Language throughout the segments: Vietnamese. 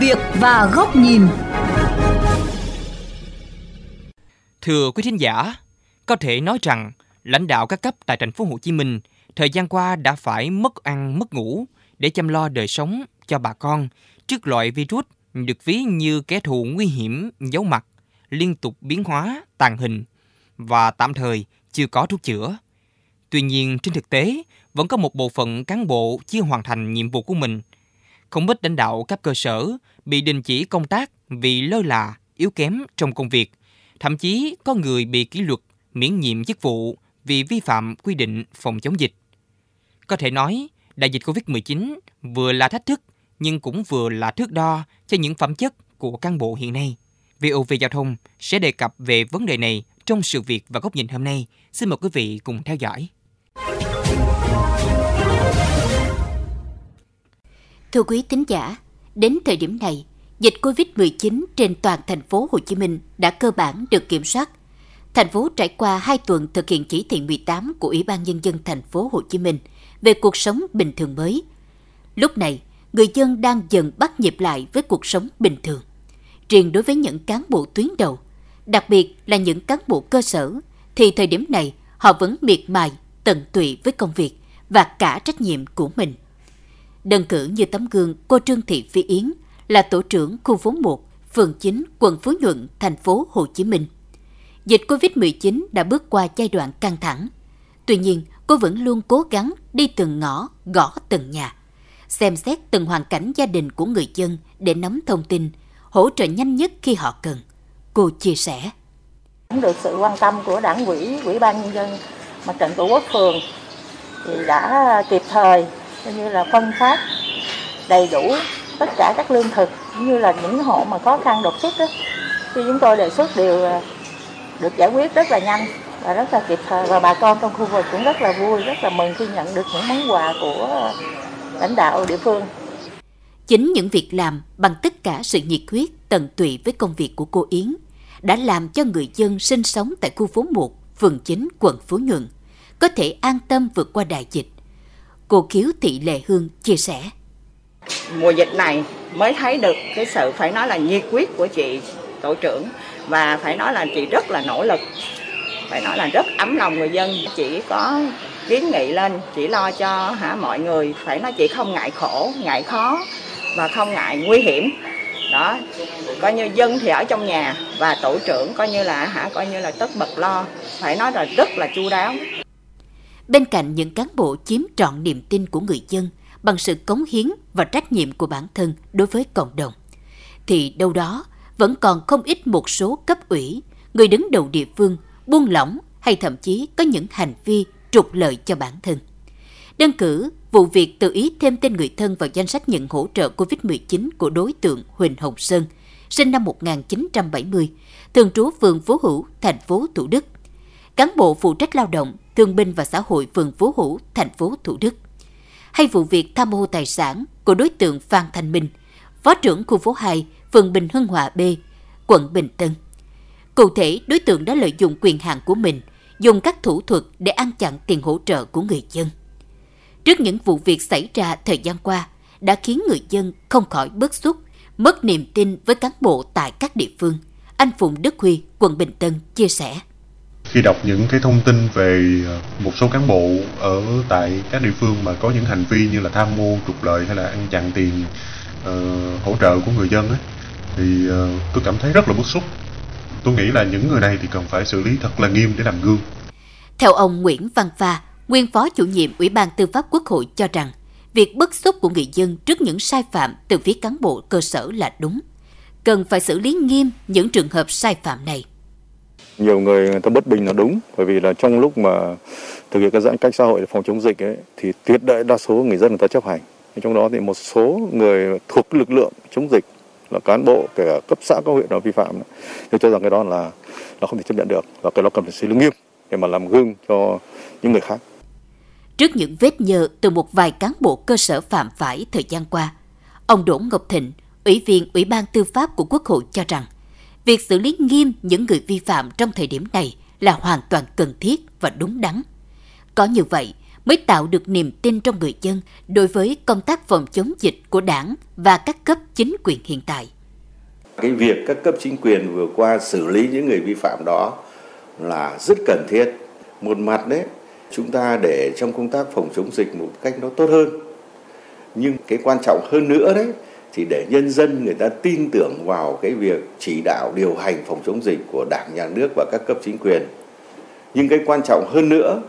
việc và góc nhìn. Thưa quý thính giả, có thể nói rằng lãnh đạo các cấp tại thành phố Hồ Chí Minh thời gian qua đã phải mất ăn mất ngủ để chăm lo đời sống cho bà con trước loại virus được ví như kẻ thù nguy hiểm giấu mặt, liên tục biến hóa, tàn hình và tạm thời chưa có thuốc chữa. Tuy nhiên trên thực tế vẫn có một bộ phận cán bộ chưa hoàn thành nhiệm vụ của mình. Không ít lãnh đạo các cơ sở bị đình chỉ công tác vì lơ là, yếu kém trong công việc. Thậm chí có người bị kỷ luật, miễn nhiệm chức vụ vì vi phạm quy định phòng chống dịch. Có thể nói, đại dịch Covid-19 vừa là thách thức nhưng cũng vừa là thước đo cho những phẩm chất của cán bộ hiện nay. VOV Giao thông sẽ đề cập về vấn đề này trong sự việc và góc nhìn hôm nay. Xin mời quý vị cùng theo dõi. Thưa quý tín giả, đến thời điểm này, dịch COVID-19 trên toàn thành phố Hồ Chí Minh đã cơ bản được kiểm soát. Thành phố trải qua 2 tuần thực hiện chỉ thị 18 của Ủy ban nhân dân thành phố Hồ Chí Minh về cuộc sống bình thường mới. Lúc này, người dân đang dần bắt nhịp lại với cuộc sống bình thường. Riêng đối với những cán bộ tuyến đầu, đặc biệt là những cán bộ cơ sở, thì thời điểm này họ vẫn miệt mài, tận tụy với công việc và cả trách nhiệm của mình. Đơn cử như tấm gương cô Trương Thị Phi Yến là tổ trưởng khu phố 1, phường 9, quận Phú Nhuận, thành phố Hồ Chí Minh. Dịch Covid-19 đã bước qua giai đoạn căng thẳng. Tuy nhiên, cô vẫn luôn cố gắng đi từng ngõ, gõ từng nhà, xem xét từng hoàn cảnh gia đình của người dân để nắm thông tin, hỗ trợ nhanh nhất khi họ cần. Cô chia sẻ. Cũng được sự quan tâm của đảng ủy, ủy ban nhân dân mặt trận tổ quốc phường thì đã kịp thời như là phân phát đầy đủ tất cả các lương thực cũng như là những hộ mà khó khăn đột xuất đó khi chúng tôi đề xuất đều à, được giải quyết rất là nhanh và rất là kịp thời. Và bà con trong khu vực cũng rất là vui rất là mừng khi nhận được những món quà của lãnh đạo địa phương. Chính những việc làm bằng tất cả sự nhiệt huyết tận tụy với công việc của cô Yến đã làm cho người dân sinh sống tại khu phố 1, phường 9, quận Phú Nhuận có thể an tâm vượt qua đại dịch. Cô Kiếu Thị Lệ Hương chia sẻ. Mùa dịch này mới thấy được cái sự phải nói là nhiệt quyết của chị tổ trưởng và phải nói là chị rất là nỗ lực, phải nói là rất ấm lòng người dân. Chị có kiến nghị lên chỉ lo cho hả mọi người, phải nói chị không ngại khổ, ngại khó và không ngại nguy hiểm. Đó, coi như dân thì ở trong nhà và tổ trưởng coi như là hả, coi như là tất bật lo, phải nói là rất là chu đáo bên cạnh những cán bộ chiếm trọn niềm tin của người dân bằng sự cống hiến và trách nhiệm của bản thân đối với cộng đồng thì đâu đó vẫn còn không ít một số cấp ủy người đứng đầu địa phương buông lỏng hay thậm chí có những hành vi trục lợi cho bản thân. Đơn cử, vụ việc tự ý thêm tên người thân vào danh sách nhận hỗ trợ COVID-19 của đối tượng Huỳnh Hồng Sơn, sinh năm 1970, thường trú phường Phú Hữu, thành phố Thủ Đức. Cán bộ phụ trách lao động, thương binh và xã hội phường Phú Hữu, thành phố Thủ Đức. Hay vụ việc tham ô tài sản của đối tượng Phan Thanh Minh, phó trưởng khu phố 2, phường Bình Hưng Hòa B, quận Bình Tân. Cụ thể, đối tượng đã lợi dụng quyền hạn của mình, dùng các thủ thuật để ăn chặn tiền hỗ trợ của người dân. Trước những vụ việc xảy ra thời gian qua, đã khiến người dân không khỏi bức xúc, mất niềm tin với cán bộ tại các địa phương. Anh Phùng Đức Huy, quận Bình Tân chia sẻ. Khi đọc những cái thông tin về ờ, một số cán bộ ở tại các địa phương mà có những hành vi như là tham mô trục lợi hay là ăn chặn tiền uh, hỗ trợ của người dân ấy, thì uh, tôi cảm thấy rất là bức xúc tôi nghĩ là những người này thì cần phải xử lý thật là nghiêm để làm gương. Theo ông Nguyễn Văn Pha, nguyên phó chủ nhiệm Ủy ban Tư pháp Quốc hội cho rằng, việc bức xúc của người dân trước những sai phạm từ phía cán bộ cơ sở là đúng. Cần phải xử lý nghiêm những trường hợp sai phạm này. Nhiều người người ta bất bình là đúng, bởi vì là trong lúc mà thực hiện các giãn cách xã hội để phòng chống dịch ấy, thì tuyệt đại đa số người dân người ta chấp hành. Trong đó thì một số người thuộc lực lượng chống dịch là cán bộ kể cả cấp xã các huyện nào vi phạm tôi cho rằng cái đó là nó không thể chấp nhận được và cái đó cần phải xử lý nghiêm để mà làm gương cho những người khác. Trước những vết nhơ từ một vài cán bộ cơ sở phạm phải thời gian qua, ông Đỗ Ngọc Thịnh, Ủy viên Ủy ban Tư pháp của Quốc hội cho rằng, việc xử lý nghiêm những người vi phạm trong thời điểm này là hoàn toàn cần thiết và đúng đắn. Có như vậy mới tạo được niềm tin trong người dân đối với công tác phòng chống dịch của đảng và các cấp chính quyền hiện tại. Cái việc các cấp chính quyền vừa qua xử lý những người vi phạm đó là rất cần thiết. Một mặt đấy, chúng ta để trong công tác phòng chống dịch một cách nó tốt hơn. Nhưng cái quan trọng hơn nữa đấy thì để nhân dân người ta tin tưởng vào cái việc chỉ đạo điều hành phòng chống dịch của Đảng, Nhà nước và các cấp chính quyền. Nhưng cái quan trọng hơn nữa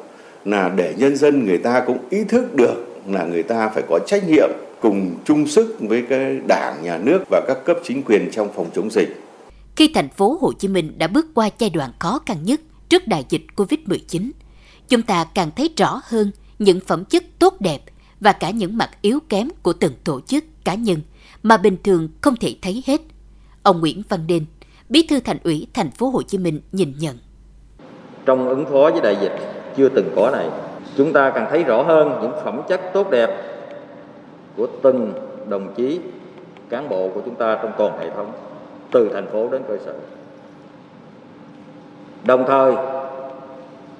là để nhân dân người ta cũng ý thức được là người ta phải có trách nhiệm cùng chung sức với cái đảng, nhà nước và các cấp chính quyền trong phòng chống dịch. Khi thành phố Hồ Chí Minh đã bước qua giai đoạn khó khăn nhất trước đại dịch Covid-19, chúng ta càng thấy rõ hơn những phẩm chất tốt đẹp và cả những mặt yếu kém của từng tổ chức cá nhân mà bình thường không thể thấy hết. Ông Nguyễn Văn Đền, Bí thư Thành ủy Thành phố Hồ Chí Minh nhìn nhận. Trong ứng phó với đại dịch chưa từng có này, chúng ta càng thấy rõ hơn những phẩm chất tốt đẹp của từng đồng chí cán bộ của chúng ta trong toàn hệ thống từ thành phố đến cơ sở. Đồng thời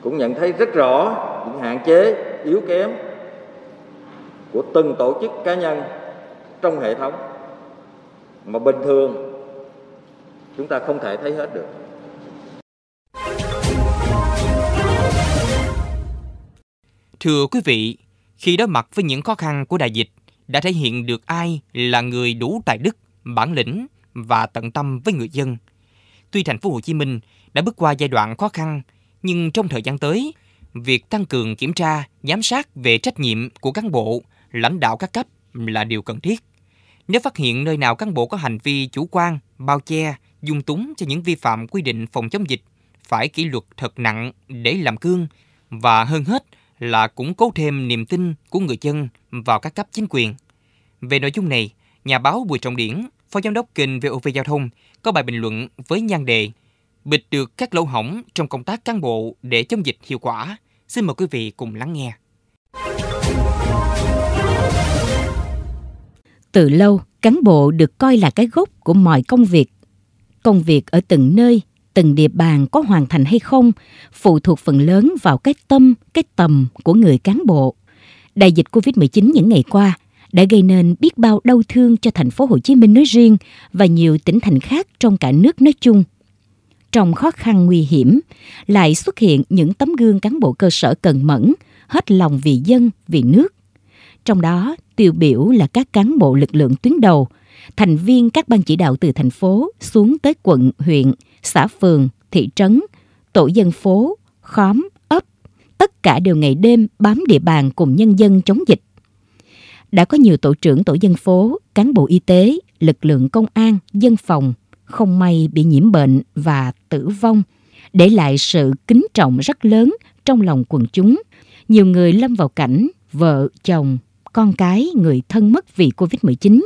cũng nhận thấy rất rõ những hạn chế yếu kém của từng tổ chức cá nhân trong hệ thống mà bình thường chúng ta không thể thấy hết được. Thưa quý vị, khi đối mặt với những khó khăn của đại dịch, đã thể hiện được ai là người đủ tài đức, bản lĩnh và tận tâm với người dân. Tuy thành phố Hồ Chí Minh đã bước qua giai đoạn khó khăn, nhưng trong thời gian tới, việc tăng cường kiểm tra, giám sát về trách nhiệm của cán bộ, lãnh đạo các cấp là điều cần thiết. Nếu phát hiện nơi nào cán bộ có hành vi chủ quan, bao che, dung túng cho những vi phạm quy định phòng chống dịch, phải kỷ luật thật nặng để làm cương và hơn hết là củng cố thêm niềm tin của người dân vào các cấp chính quyền. Về nội dung này, nhà báo Bùi Trọng Điển, Phó Giám đốc kênh VOV Giao thông, có bài bình luận với nhan đề Bịt được các lỗ hỏng trong công tác cán bộ để chống dịch hiệu quả. Xin mời quý vị cùng lắng nghe. Từ lâu, cán bộ được coi là cái gốc của mọi công việc. Công việc ở từng nơi, từng địa bàn có hoàn thành hay không phụ thuộc phần lớn vào cái tâm, cái tầm của người cán bộ. Đại dịch Covid-19 những ngày qua đã gây nên biết bao đau thương cho thành phố Hồ Chí Minh nói riêng và nhiều tỉnh thành khác trong cả nước nói chung. Trong khó khăn nguy hiểm, lại xuất hiện những tấm gương cán bộ cơ sở cần mẫn, hết lòng vì dân, vì nước. Trong đó, tiêu biểu là các cán bộ lực lượng tuyến đầu, thành viên các ban chỉ đạo từ thành phố xuống tới quận, huyện, xã phường, thị trấn, tổ dân phố, khóm, ấp, tất cả đều ngày đêm bám địa bàn cùng nhân dân chống dịch. Đã có nhiều tổ trưởng tổ dân phố, cán bộ y tế, lực lượng công an, dân phòng không may bị nhiễm bệnh và tử vong, để lại sự kính trọng rất lớn trong lòng quần chúng. Nhiều người lâm vào cảnh vợ, chồng, con cái, người thân mất vì Covid-19,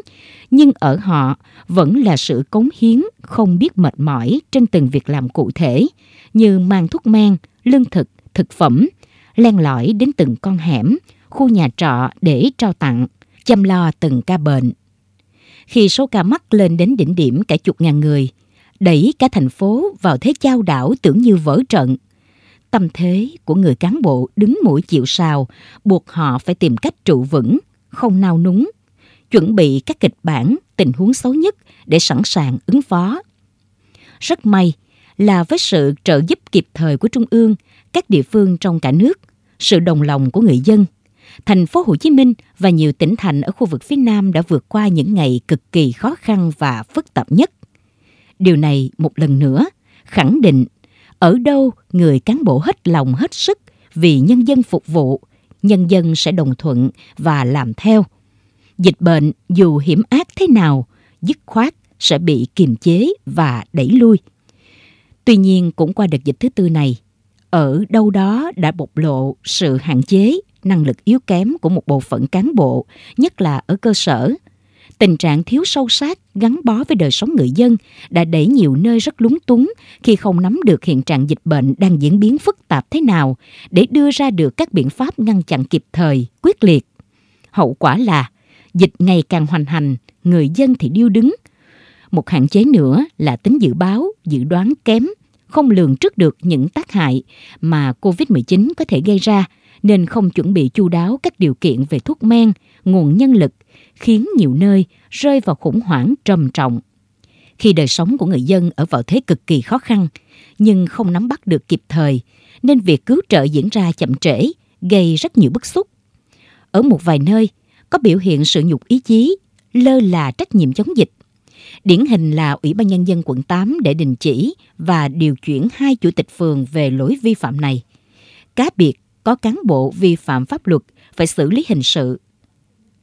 nhưng ở họ vẫn là sự cống hiến không biết mệt mỏi trên từng việc làm cụ thể, như mang thuốc men, lương thực, thực phẩm, len lỏi đến từng con hẻm, khu nhà trọ để trao tặng, chăm lo từng ca bệnh. Khi số ca mắc lên đến đỉnh điểm cả chục ngàn người, đẩy cả thành phố vào thế trao đảo tưởng như vỡ trận. Tâm thế của người cán bộ đứng mũi chịu sào, buộc họ phải tìm cách trụ vững, không nao núng, chuẩn bị các kịch bản, tình huống xấu nhất để sẵn sàng ứng phó. Rất may là với sự trợ giúp kịp thời của Trung ương, các địa phương trong cả nước, sự đồng lòng của người dân, thành phố Hồ Chí Minh và nhiều tỉnh thành ở khu vực phía Nam đã vượt qua những ngày cực kỳ khó khăn và phức tạp nhất. Điều này một lần nữa khẳng định ở đâu người cán bộ hết lòng hết sức vì nhân dân phục vụ, nhân dân sẽ đồng thuận và làm theo. Dịch bệnh dù hiểm ác thế nào, dứt khoát sẽ bị kiềm chế và đẩy lui. Tuy nhiên cũng qua đợt dịch thứ tư này, ở đâu đó đã bộc lộ sự hạn chế, năng lực yếu kém của một bộ phận cán bộ, nhất là ở cơ sở. Tình trạng thiếu sâu sát gắn bó với đời sống người dân đã đẩy nhiều nơi rất lúng túng khi không nắm được hiện trạng dịch bệnh đang diễn biến phức tạp thế nào để đưa ra được các biện pháp ngăn chặn kịp thời, quyết liệt. Hậu quả là dịch ngày càng hoành hành, người dân thì điêu đứng. Một hạn chế nữa là tính dự báo, dự đoán kém, không lường trước được những tác hại mà COVID-19 có thể gây ra nên không chuẩn bị chu đáo các điều kiện về thuốc men, nguồn nhân lực, khiến nhiều nơi rơi vào khủng hoảng trầm trọng. Khi đời sống của người dân ở vào thế cực kỳ khó khăn, nhưng không nắm bắt được kịp thời, nên việc cứu trợ diễn ra chậm trễ, gây rất nhiều bức xúc. Ở một vài nơi, có biểu hiện sự nhục ý chí, lơ là trách nhiệm chống dịch. Điển hình là Ủy ban Nhân dân quận 8 để đình chỉ và điều chuyển hai chủ tịch phường về lỗi vi phạm này. Cá biệt có cán bộ vi phạm pháp luật phải xử lý hình sự.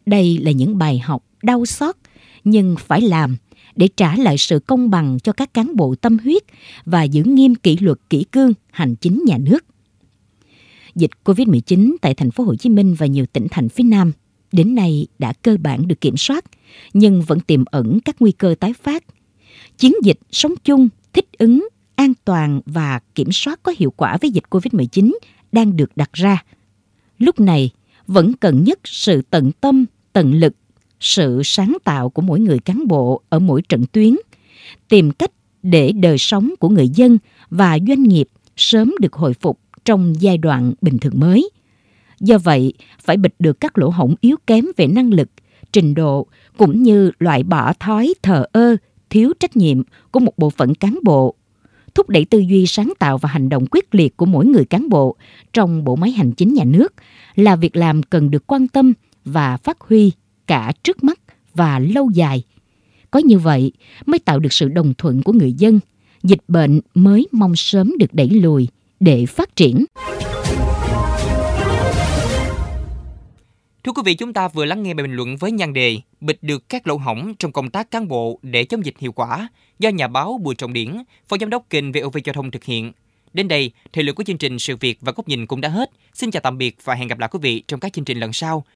Đây là những bài học đau xót nhưng phải làm để trả lại sự công bằng cho các cán bộ tâm huyết và giữ nghiêm kỷ luật kỷ cương hành chính nhà nước. Dịch COVID-19 tại thành phố Hồ Chí Minh và nhiều tỉnh thành phía Nam đến nay đã cơ bản được kiểm soát, nhưng vẫn tiềm ẩn các nguy cơ tái phát. Chiến dịch sống chung, thích ứng, an toàn và kiểm soát có hiệu quả với dịch COVID-19 đang được đặt ra. Lúc này, vẫn cần nhất sự tận tâm, tận lực, sự sáng tạo của mỗi người cán bộ ở mỗi trận tuyến, tìm cách để đời sống của người dân và doanh nghiệp sớm được hồi phục trong giai đoạn bình thường mới. Do vậy, phải bịt được các lỗ hổng yếu kém về năng lực, trình độ cũng như loại bỏ thói thờ ơ, thiếu trách nhiệm của một bộ phận cán bộ thúc đẩy tư duy sáng tạo và hành động quyết liệt của mỗi người cán bộ trong bộ máy hành chính nhà nước là việc làm cần được quan tâm và phát huy cả trước mắt và lâu dài. Có như vậy mới tạo được sự đồng thuận của người dân, dịch bệnh mới mong sớm được đẩy lùi để phát triển. Thưa quý vị, chúng ta vừa lắng nghe bài bình luận với nhan đề Bịt được các lỗ hỏng trong công tác cán bộ để chống dịch hiệu quả do nhà báo Bùi Trọng Điển, Phó Giám đốc kênh VOV Giao thông thực hiện. Đến đây, thời lượng của chương trình Sự Việc và Góc Nhìn cũng đã hết. Xin chào tạm biệt và hẹn gặp lại quý vị trong các chương trình lần sau